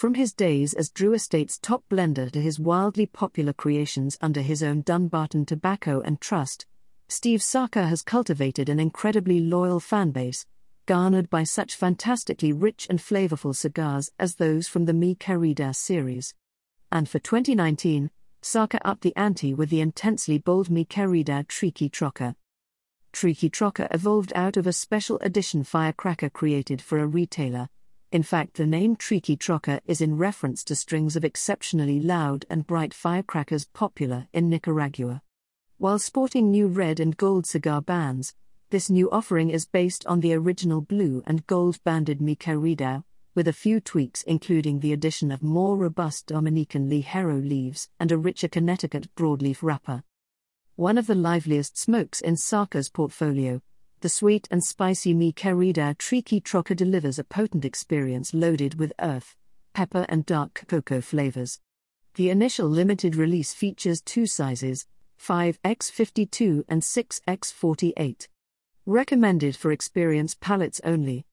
From his days as Drew Estate's top blender to his wildly popular creations under his own Dunbarton Tobacco and Trust, Steve Saka has cultivated an incredibly loyal fanbase, garnered by such fantastically rich and flavorful cigars as those from the Mi Querida series. And for 2019, Saka upped the ante with the intensely bold Mi Querida Triqui Traca. Triqui Traca evolved out of a special edition firecracker created for a retailer. In fact, the name Triqui Traca is in reference to strings of exceptionally loud and bright firecrackers popular in Nicaragua. While sporting new red and gold cigar bands, this new offering is based on the original blue and gold banded Mi Querida, with a few tweaks including the addition of more robust Dominican Ligero leaves and a richer Connecticut broadleaf wrapper. One of the liveliest smokes in Saka's portfolio, the sweet and spicy Mi Querida Triqui Traca delivers a potent experience loaded with earth, pepper, and dark cocoa flavors. The initial limited release features two sizes 5x52 and 6x48. Recommended for experienced palates only.